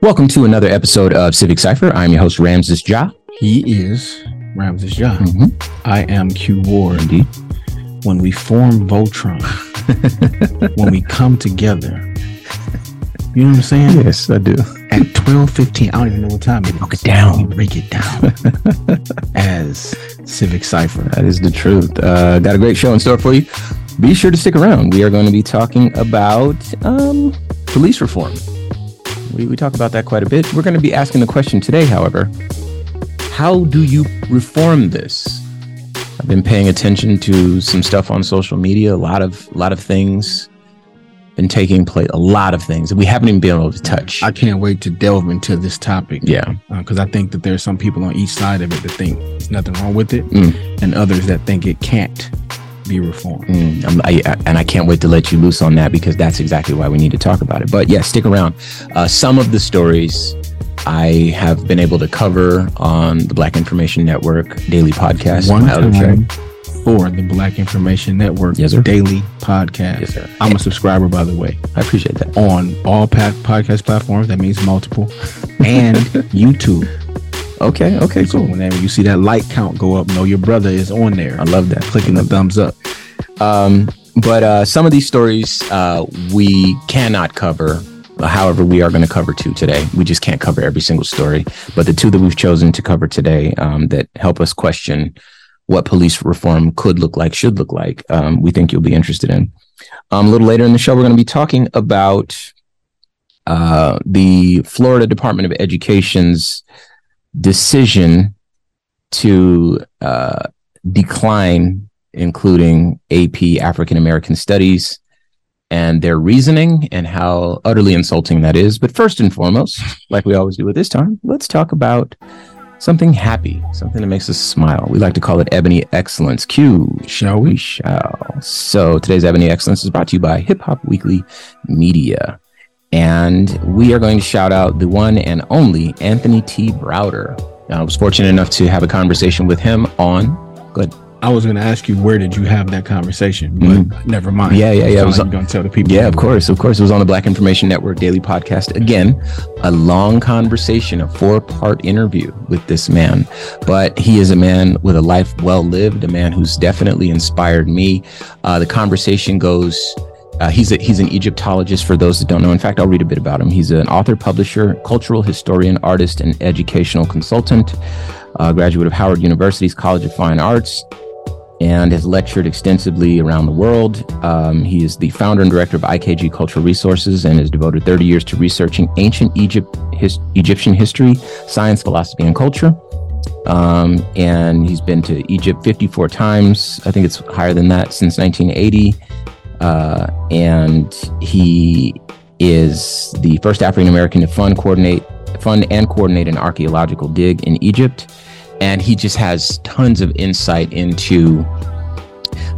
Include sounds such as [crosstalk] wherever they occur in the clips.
Welcome to another episode of Civic Cipher. I'm your host, Ramses Ja. He is Ramses Ja. Mhm. I am Q Ward. Indeed. When we form Voltron, [laughs] when we come together, you know what I'm saying? Yes, I do. At 12:15, I don't even know what time it is. Break it down. We break it down [laughs] as Civic Cipher. That is the truth. Uh, got a great show in store for you. Be sure to stick around. We are going to be talking about um, police reform. We, we talk about that quite a bit. We're going to be asking the question today, however, how do you reform this? I've been paying attention to some stuff on social media. A lot of, a lot of things been taking place. A lot of things that we haven't even been able to touch. I can't wait to delve into this topic. yeah. Because I think that there's some people on each side of it that think there's nothing wrong with it, Mm. and others that think it can't be reformed. Mm, I, I- and I can't wait to let you loose on that because that's exactly why we need to talk about it. But yeah, stick around. Uh, some of the stories I have been able to cover on the Black Information Network daily podcast. One my other show. time for the Black Information Network Yes, daily podcast. Yes, sir. I'm a subscriber, by the way, I appreciate that. on all podcast platforms. That means multiple, and [laughs] YouTube. Okay. Okay. So Cool. whenever you see that like count go up, know your brother is on there. I love that. Clicking the thumbs up. Um, but uh, some of these stories uh, we cannot cover. However, we are going to cover two today. We just can't cover every single story. But the two that we've chosen to cover today um, that help us question what police reform could look like, should look like, um, we think you'll be interested in. Um, a little later in the show, we're going to be talking about uh, the Florida Department of Education's decision to uh, decline including AP African American Studies and their reasoning and how utterly insulting that is. But first and foremost, like we always do at this time, let's talk about something happy, something that makes us smile. We like to call it Ebony Excellence. Q. Shall We we? shall. So today's Ebony Excellence is brought to you by Hip Hop Weekly Media. And we are going to shout out the one and only Anthony T. Browder. I was fortunate enough to have a conversation with him on. Good. I was going to ask you where did you have that conversation, but never mind. Mm-hmm. Yeah, yeah, yeah. Sound was- going to tell the people. Yeah, of course, of course. It was on the Black Information Network Daily Podcast. Again, a long conversation, a four-part interview with this man. But he is a man with a life well lived, a man who's definitely inspired me. Uh, the conversation goes. Uh, he's a, he's an Egyptologist for those that don't know. In fact, I'll read a bit about him. He's an author, publisher, cultural historian, artist, and educational consultant. Uh, graduate of Howard University's College of Fine Arts, and has lectured extensively around the world. Um, he is the founder and director of IKG Cultural Resources and has devoted 30 years to researching ancient Egypt, his, Egyptian history, science, philosophy, and culture. Um, and he's been to Egypt 54 times. I think it's higher than that since 1980. Uh, and he is the first African American to fund, coordinate, fund and coordinate an archaeological dig in Egypt. And he just has tons of insight into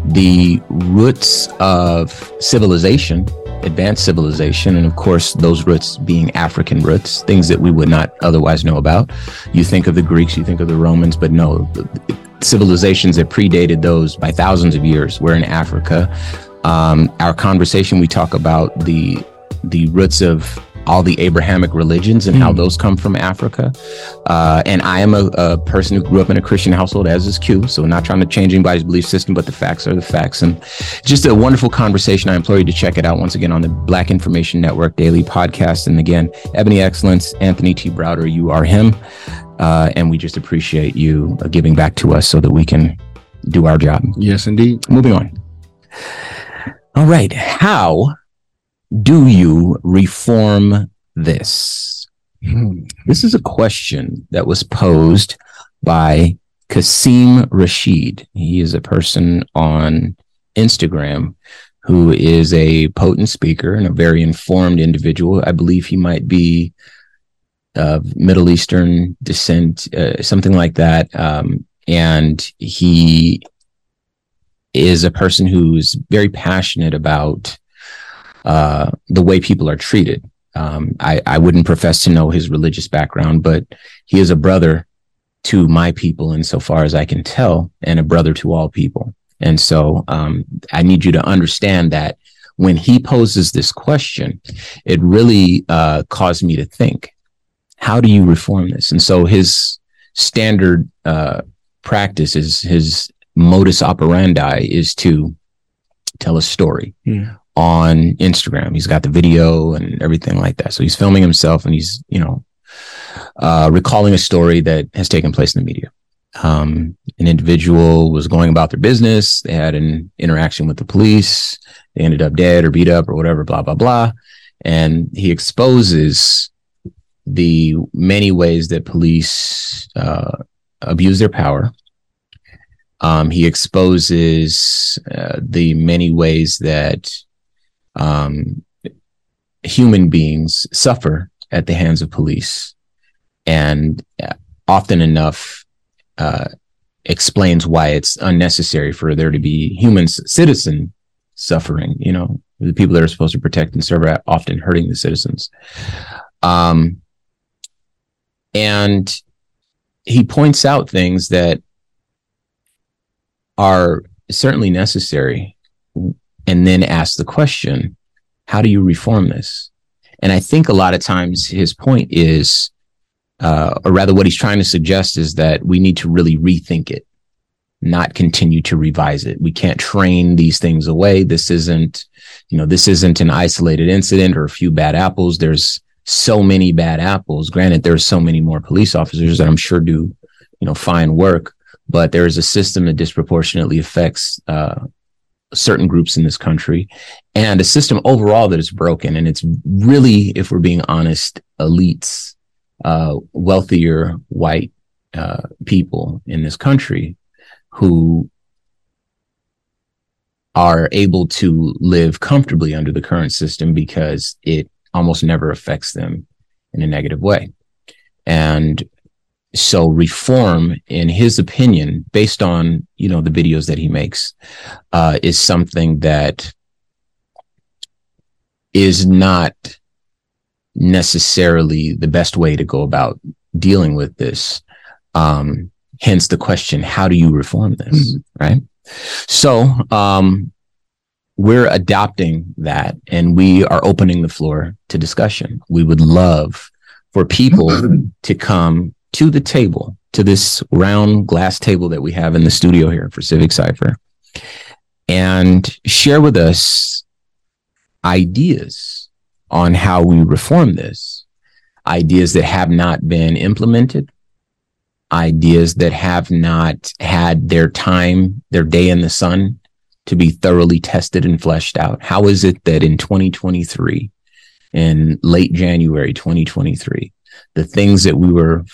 the roots of civilization advanced civilization and of course those roots being african roots things that we would not otherwise know about. You think of the greeks you think of the romans but no civilizations that predated those by thousands of years. Were in africa um, our conversation we talk about the the roots of all the Abrahamic religions and how Hmm. those come from Africa. Uh, and I am a, a person who grew up in a Christian household, as is Q. So not trying to change anybody's belief system, but the facts are the facts. And just a wonderful conversation. I implore you to check it out once again on the Black Information Network daily podcast. And again, Ebony Excellence, Anthony T. Browder, you are him. Uh, and we just appreciate you uh, giving back to us so that we can do our job. Yes, indeed. Moving on. All right. How do you reform this? Hmm. This is a question that was posed by Qasim Rashid. He is a person on Instagram who is a potent speaker and a very informed individual. I believe he might be of Middle Eastern descent, uh, something like that. Um, and he is a person who's very passionate about uh, the way people are treated. Um, I, I wouldn't profess to know his religious background, but he is a brother to my people insofar as I can tell, and a brother to all people. And so um, I need you to understand that when he poses this question, it really uh, caused me to think how do you reform this? And so his standard uh, practice is his modus operandi is to tell a story Yeah. on Instagram. He's got the video and everything like that. So he's filming himself and he's, you know, uh, recalling a story that has taken place in the media. Um, an individual was going about their business. They had an interaction with the police. They ended up dead or beat up or whatever, blah, blah, blah. And he exposes the many ways that police uh, abuse their power. Um, he exposes uh, the many ways that um, human beings suffer at the hands of police, and uh, often enough uh, explains why it's unnecessary for there to be human citizen suffering. You know, the people that are supposed to protect and serve are often hurting the citizens. Um, and he points out things that are certainly necessary and then ask the question how do you reform this? And i think a lot of times his point is uh, or rather what he's trying to suggest is that we need to really rethink it not continue to revise it. We can't train these things away. This isn't you know this isn't an isolated incident or a few bad apples. There's so many bad apples. Granted there's so many more police officers that i'm sure do you know fine work but there is a system that disproportionately affects uh, certain groups in this country and a system overall that is broken. And it's really if we're being honest elites uh, wealthier white uh, people in this country who are able to live comfortably under the current system because it almost never affects them in a negative way. And so reform in his opinion based on you know the videos that he makes uh, is something that is not necessarily the best way to go about dealing with this. Um, hence the question how do you reform this right? So um, we're adopting that and we are opening the floor to discussion. We would love for people [clears throat] to come to the table, to this round glass table that we have in the studio here for Civic Cipher, and share with us ideas on how we reform this, ideas that have not been implemented, ideas that have not had their time, their day in the sun to be thoroughly tested and fleshed out. How is it that in 2023, in late January 2023, the things that we were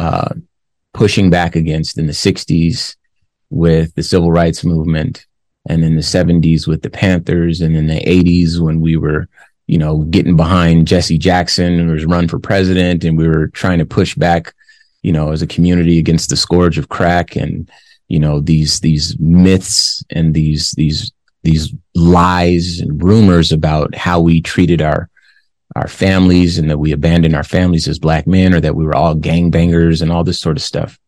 uh, pushing back against in the 60s with the civil rights movement and in the 70s with the Panthers and in the 80s when we were you know getting behind Jesse Jackson who was run for president and we were trying to push back you know as a community against the scourge of crack and you know these these myths and these these these lies and rumors about how we treated our our families and that we abandoned our families as black men or that we were all gangbangers and all this sort of stuff.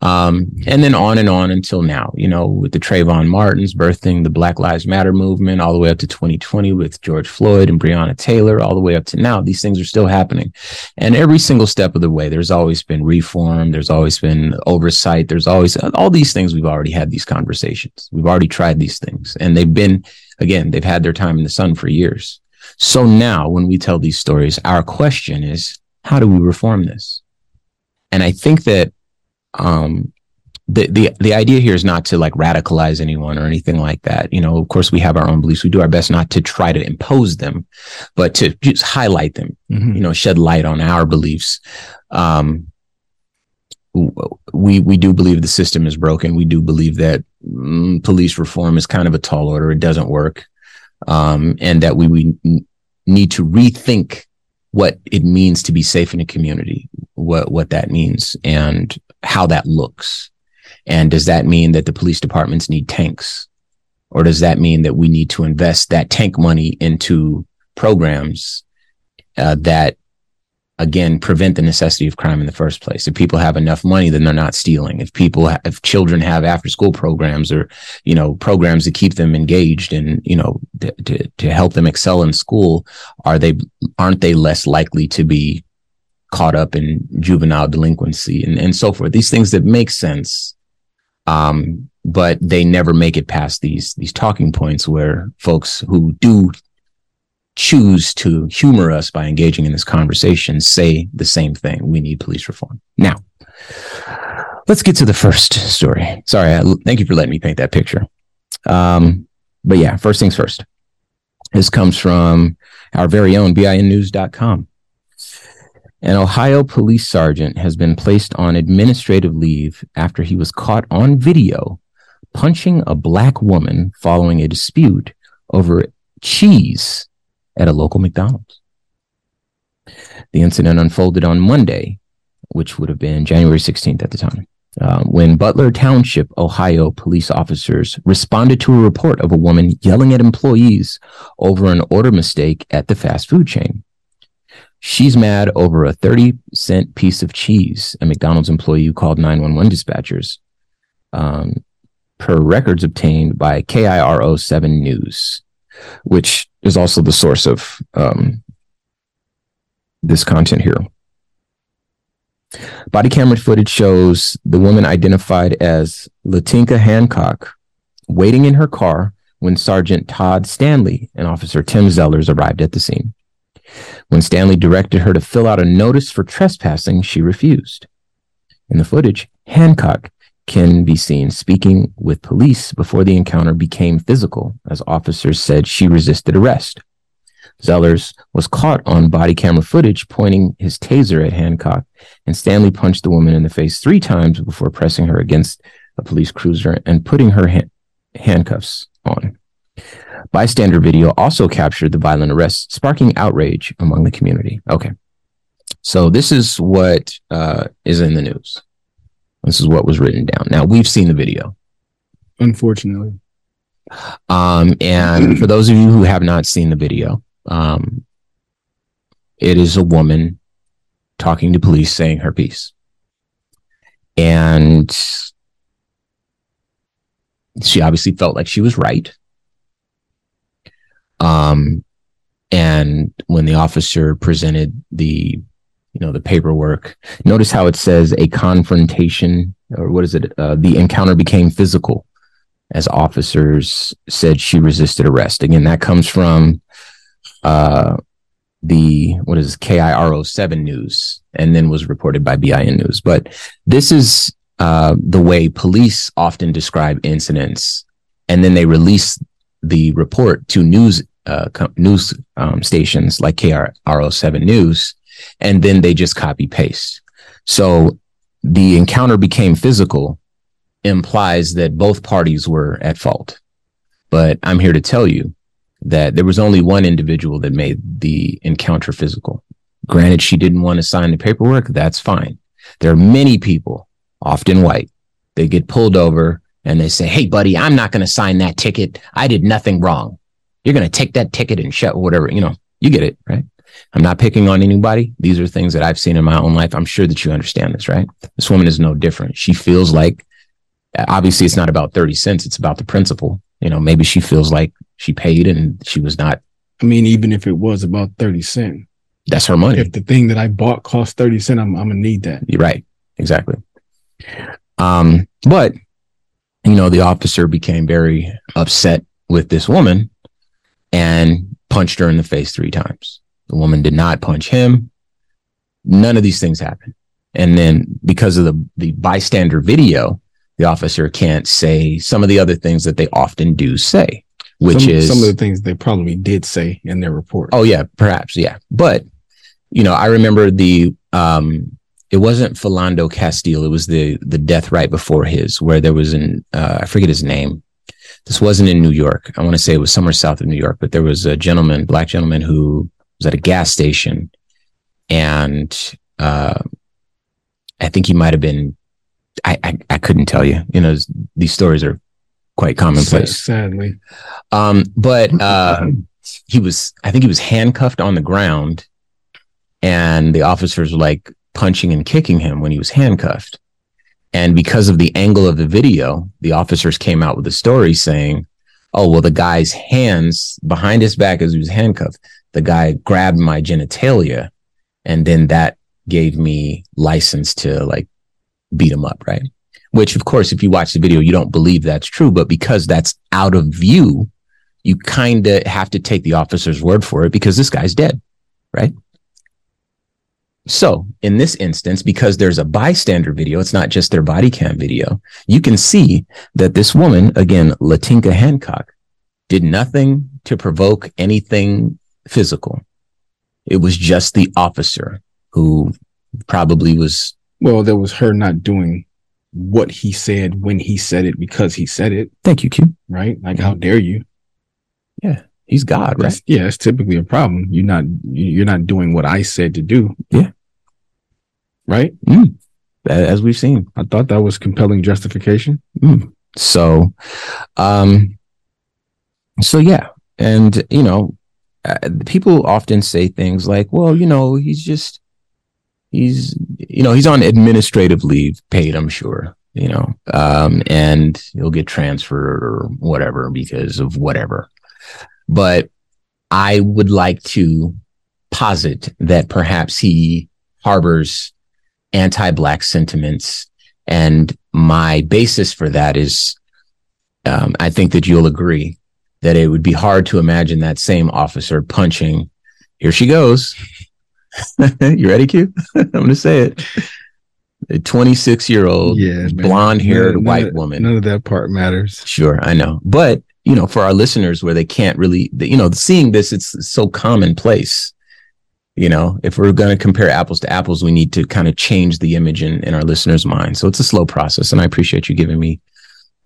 Um, and then on and on until now, you know, with the Trayvon Martins birthing the Black Lives Matter movement all the way up to 2020 with George Floyd and Breonna Taylor, all the way up to now, these things are still happening. And every single step of the way, there's always been reform. There's always been oversight. There's always all these things. We've already had these conversations. We've already tried these things and they've been, again, they've had their time in the sun for years. So now when we tell these stories, our question is, how do we reform this? And I think that, um, the, the, the idea here is not to like radicalize anyone or anything like that. You know, of course we have our own beliefs. We do our best not to try to impose them, but to just highlight them, Mhm. you know, shed light on our beliefs. Um, we, we do believe the system is broken. We do believe that mm, police reform is kind of a tall order. It doesn't work um, and that we, we need to rethink what it means to be safe in a community, what what that means, and how that looks. And does that mean that the police departments need tanks, or does that mean that we need to invest that tank money into programs uh, that again prevent the necessity of crime in the first place if people have enough money then they're not stealing if people ha- if children have after school programs or you know programs to keep them engaged and you know to, to to help them excel in school are they aren't they less likely to be caught up in juvenile delinquency and, and so forth. These things that make sense. Um, but they never make it past these these talking points where folks who do choose to humor us by engaging in this conversation say the same thing. We need police reform. Now, let's get to the first story. Sorry, I, thank you for letting me paint that picture. Um, but yeah, first things first. This comes from our very own BINnews.com. An Ohio police sergeant has been placed on administrative leave after he was caught on video punching a black woman following a dispute over cheese at a local McDonald's. The incident unfolded on Monday, which would have been January 16th at the time, uh, when Butler Township, Ohio police officers responded to a report of a woman yelling at employees over an order mistake at the fast food chain. She's mad over a 30 cent piece of cheese, a McDonald's employee who called 911 dispatchers, um, per records obtained by KIRO 7 News, which is also the source of um, this content here. Body camera footage shows the woman identified as Latinka Hancock waiting in her car when Sergeant Todd Stanley and Officer Tim Zellers arrived at the scene. When Stanley directed her to fill out a notice for trespassing, she refused. In the footage, Hancock can be seen speaking with police before the encounter became physical, as officers said she resisted arrest. Zellers was caught on body camera footage pointing his taser at Hancock, and Stanley punched the woman in the face three times before pressing her against a police cruiser and putting her ha- handcuffs on. Bystander video also captured the violent arrest, sparking outrage among the community. Okay. So this is what uh, is in the news. This is what was written down. Now we've seen the video. Unfortunately. Um, and for those of you who have not seen the video, um, it is a woman talking to police saying her piece. And she obviously felt like she was right. Um, and when the officer presented the, you know, the paperwork, notice how it says a confrontation or what is it? Uh, the encounter became physical as officers said she resisted arrest. Again, that comes from, uh, the what is KIRO seven news and then was reported by BIN news. But this is uh, the way police often describe incidents, and then they release the report to news uh, news um, stations like KIRO7 News, and then they just copy paste. So the encounter became physical implies that both parties were at fault. But I'm here to tell you that there was only one individual that made the encounter physical. Granted, she didn't want to sign the paperwork. That's fine. There are many people, often white, they get pulled over and they say, Hey, buddy, I'm not going to sign that ticket. I did nothing wrong. You're going to take that ticket and shut whatever, you know, you get it, right? I'm not picking on anybody. These are things that I've seen in my own life. I'm sure that you understand this, right? This woman is no different. She feels like, obviously, it's not about 30 cents. It's about the principle. You know, maybe she feels like she paid and she was not. I mean, even if it was about 30 cents, that's her money. If the thing that I bought cost 30 cents, I'm, I'm going to need that. You're right. Exactly. Um, but you know, the officer became very upset with this woman and punched her in the face three times. The woman did not punch him. None of these things happened. And then because of the, the bystander video, the officer can't say some of the other things that they often do say, which some, is some of the things they probably did say in their report. Oh yeah, perhaps. Yeah. But, you know, I remember the, um, it wasn't Philando Castile. It was the the death right before his, where there was an uh, I forget his name. This wasn't in New York. I want to say it was somewhere south of New York, but there was a gentleman, black gentleman, who was at a gas station, and uh, I think he might have been. I, I, I couldn't tell you. You know, these stories are quite commonplace. Sadly, um, but [laughs] uh, he was. I think he was handcuffed on the ground, and the officers were like, punching and kicking him when he was handcuffed. And because of the angle of the video, the officers came out with a story saying, oh, well, the guy's hands behind his back as he was handcuffed, the guy grabbed my genitalia. And then that gave me license to like beat him up, right? Which, of course, if you watch the video, you don't believe that's true, but because that's out of view, you kind of have to take the officer's word for it because this guy's dead, right? So in this instance, because there's a bystander video, it's not just their body cam video, you can see that this woman, again, Latinka Hancock, did nothing to provoke anything physical. It was just the officer who probably was. Well, there was her not doing what he said when he said it because he said it. Thank you, Q. Right? Like, how dare you? Yeah, he's God, right? That's, yeah, it's typically a problem. You're not you're not doing what I said to do. Yeah. Right? Mm. As we've seen. I thought that was compelling justification. Mm. So um so yeah, and you know, uh, people often say things like, "Well, you know, he's just he's you know, he's on administrative leave, paid, I'm sure." You know, um, and he'll get transferred or whatever because of whatever. But I would like to posit that perhaps he harbors anti black sentiments. And my basis for that is um, I think that you'll agree that it would be hard to imagine that same officer punching. Here she goes. [laughs] you ready, Q? [laughs] I'm going to say it. A 26 year old, yeah, blonde haired white woman. None of that part matters. Sure, I know. But you know, for our listeners where they can't really, you know, seeing this, it's so commonplace. You know, if we're going to compare apples to apples, we need to kind of change the image in, in our listeners' mind. So it's a slow process. And I appreciate you giving me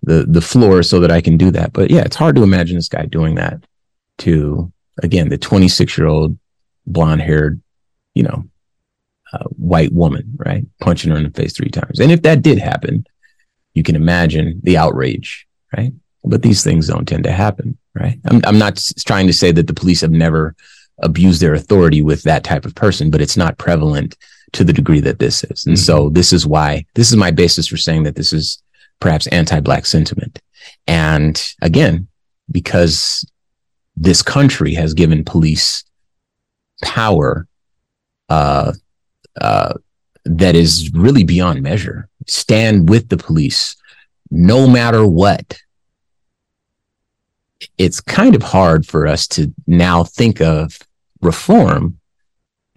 the, the floor so that I can do that. But yeah, it's hard to imagine this guy doing that to, again, the 26 year old blonde haired, you know, uh, white woman, right? Punching her in the face three times. And if that did happen, you can imagine the outrage, right? but these things don't tend to happen, right? I'm, I'm not trying to say that the police have never abused their authority with that type of person, but it's not prevalent to the degree that this is. And mm-hmm. so this is why, this is my basis for saying that this is perhaps anti-black sentiment. And again, because this country has given police power, uh, uh, that is really beyond measure. Stand with the police no matter what it's kind of hard for us to now think of reform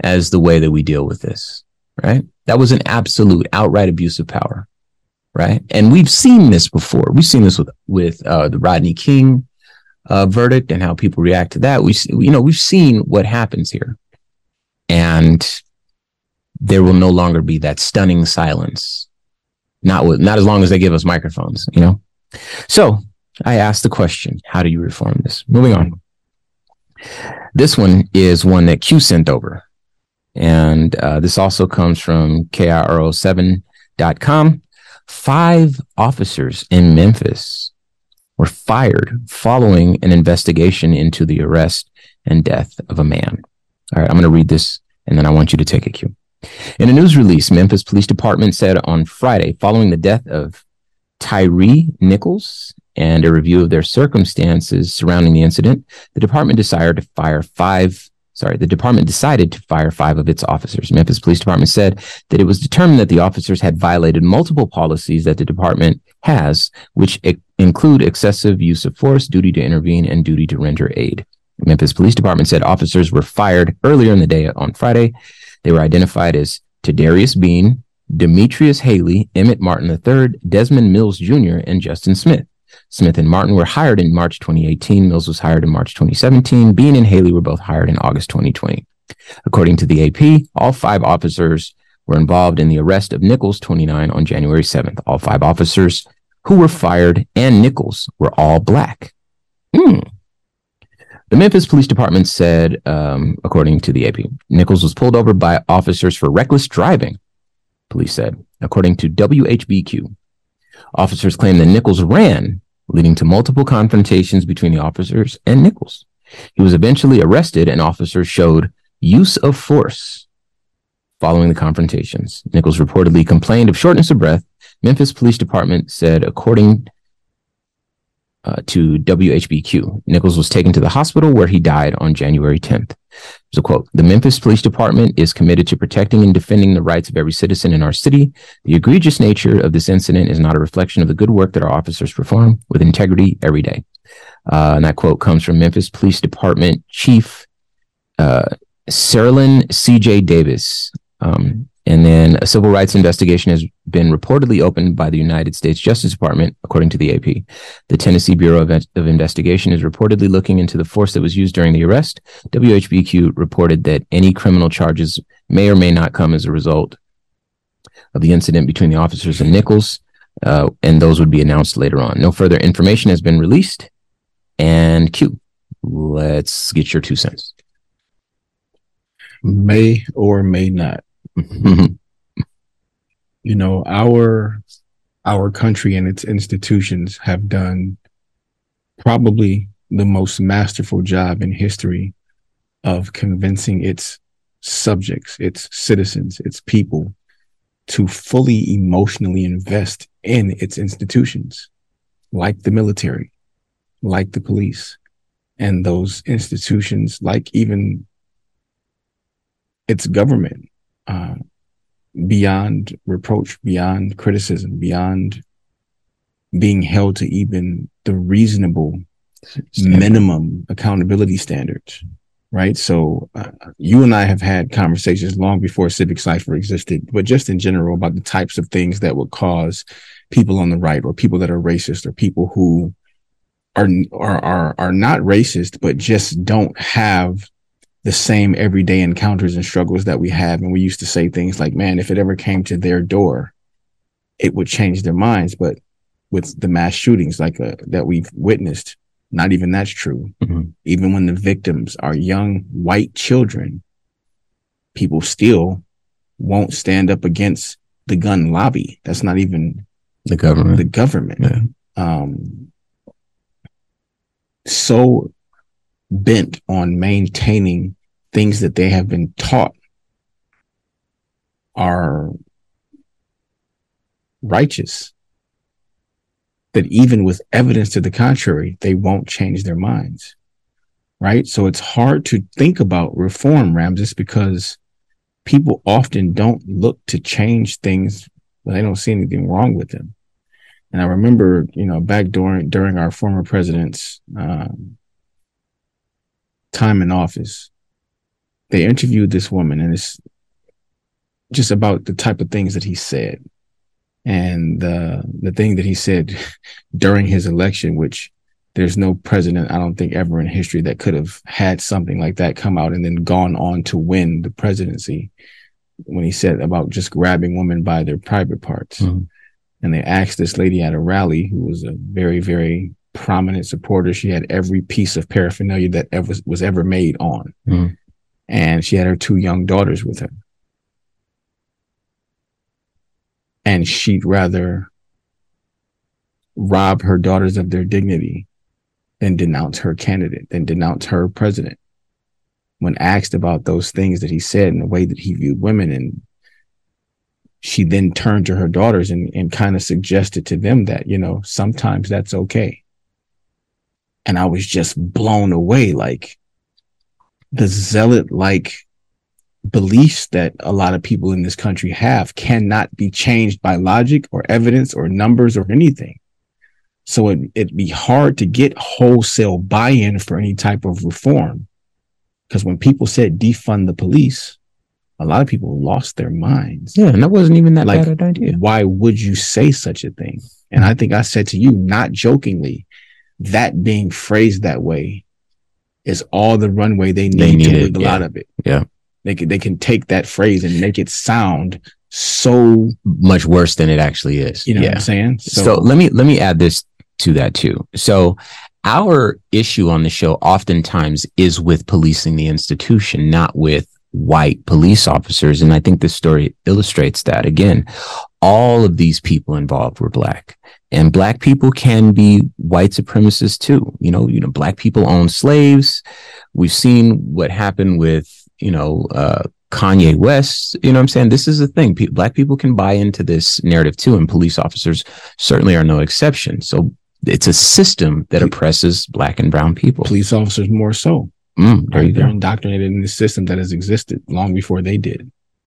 as the way that we deal with this, right? That was an absolute outright abuse of power, right? And we've seen this before. We've seen this with with uh, the Rodney King uh, verdict and how people react to that. We, you know, we've seen what happens here, and there will no longer be that stunning silence. Not with, not as long as they give us microphones, you know. So I asked the question, how do you reform this? Moving on. This one is one that Q sent over. And uh, this also comes from KIRO7.com. Five officers in Memphis were fired following an investigation into the arrest and death of a man. All right, I'm going to read this and then I want you to take a cue. In a news release, Memphis Police Department said on Friday, following the death of Tyre Nichols and a review of their circumstances surrounding the incident, the department decided to fire five. Sorry, the department decided to fire five of its officers. Memphis Police Department said that it was determined that the officers had violated multiple policies that the department has, which include excessive use of force, duty to intervene, and duty to render aid. Memphis Police Department said officers were fired earlier in the day on Friday. They were identified as Tadarius Bean, Demetrius Haley, Emmett Martin III, Desmond Mills Jr., and Justin Smith. Smith and Martin were hired in March 2018. Mills was hired in March 2017. Bean and Haley were both hired in August 2020. According to the AP, all five officers were involved in the arrest of Nichols 29 on January 7th. All five officers who were fired and Nichols were all black. Hmm. The Memphis Police Department said, um, according to the AP, Nichols was pulled over by officers for reckless driving, police said. According to WHBQ, officers claim that Nichols ran leading to multiple confrontations between the officers and Nichols. He was eventually arrested and officers showed use of force following the confrontations. Nichols reportedly complained of shortness of breath. Memphis Police Department said, according uh, to WHBQ, Nichols was taken to the hospital where he died on January 10th. A quote The Memphis Police Department is committed to protecting and defending the rights of every citizen in our city. The egregious nature of this incident is not a reflection of the good work that our officers perform with integrity every day. Uh, and that quote comes from Memphis Police Department Chief uh, C.J. Davis. Um, and then a civil rights investigation has been reportedly opened by the United States Justice Department, according to the AP. The Tennessee Bureau of, of, Investigation is reportedly looking into the force that was used during the arrest. WHBQ reported that any criminal charges may or may not come as a result of the incident between the officers and Nichols, uh, and those would be announced later on. No further information has been released. And Q, let's get your two cents. May or may not. [laughs] you know, our our country and its institutions have done probably the most masterful job in history of convincing its subjects, its citizens, its people to fully emotionally invest in its institutions, like the military, like the police, and those institutions, like even its government, uh, beyond reproach, beyond criticism, beyond being held to even the reasonable Standard. minimum accountability standards. Right. So uh, you and I have had conversations long before Civic Cipher existed, but just in general about the types of things that would cause people on the right or people that are racist or people who are, are, are, are not racist, but just don't have the same everyday encounters and struggles that we have. And we used to say things like, man, if it ever came to their door, it would change their minds. But with the mass shootings like uh, that we've witnessed, not even that's true. Mm-hmm. Even when the victims are young white children, people still won't stand up against the gun lobby. That's not even the government. The government. Yeah. Um, so bent on maintaining things that they have been taught are righteous that even with evidence to the contrary they won't change their minds right? So it's hard to think about reform ramses because people often don't look to change things. When they don't see anything wrong with them. And i remember you know back during during our former president's um, time in office, they interviewed this woman and it's just about the type of things that he said. And the the thing that he said [laughs] during his election, which there's no president, I don't think ever in history that could have had something like that come out and then gone on to win the presidency when he said about just grabbing women by their private parts. Mm-hmm. And they asked this lady at a rally who was a very, very prominent supporter. She had every piece of paraphernalia that ever was ever made on. Mm. And she had her two young daughters with her. And she'd rather rob her daughters of their dignity than denounce her candidate, than denounce her president. When asked about those things that he said and the way that he viewed women and she then turned to her daughters and, and kind of suggested to them that, you know, sometimes that's okay and I was just blown away. Like the zealot like beliefs that a lot of people in this country have cannot be changed by logic or evidence or numbers or anything. So it, it'd be hard to get wholesale buy-in for any type of reform. Because when people said defund the police, a lot of people lost their minds. Yeah, and that wasn't even that like, bad an idea. Why would you say such a thing? And I think I said to you, not jokingly, that being phrased that way is all the runway they need, they need to wiggle yeah. out of it. Yeah. They can, they can take that phrase and make it sound so much worse than it actually is. You know yeah. what I'm saying? So, so let me, let me add this to that too. So our issue on the show oftentimes is with policing the institution, not with white police officers. And I think this story illustrates that again. All of these people involved were black and black people can be white supremacists too. You know, you know, black people own slaves. We've seen what happened with, you know, uh, Kanye West. You know what I'm saying? This is the thing. Pe- black people can buy into this narrative too, and police officers certainly are no exception. So it's a system that oppresses black and brown people. Police officers more so. Mm, there you They're indoctrinated in the system that has existed long before they did.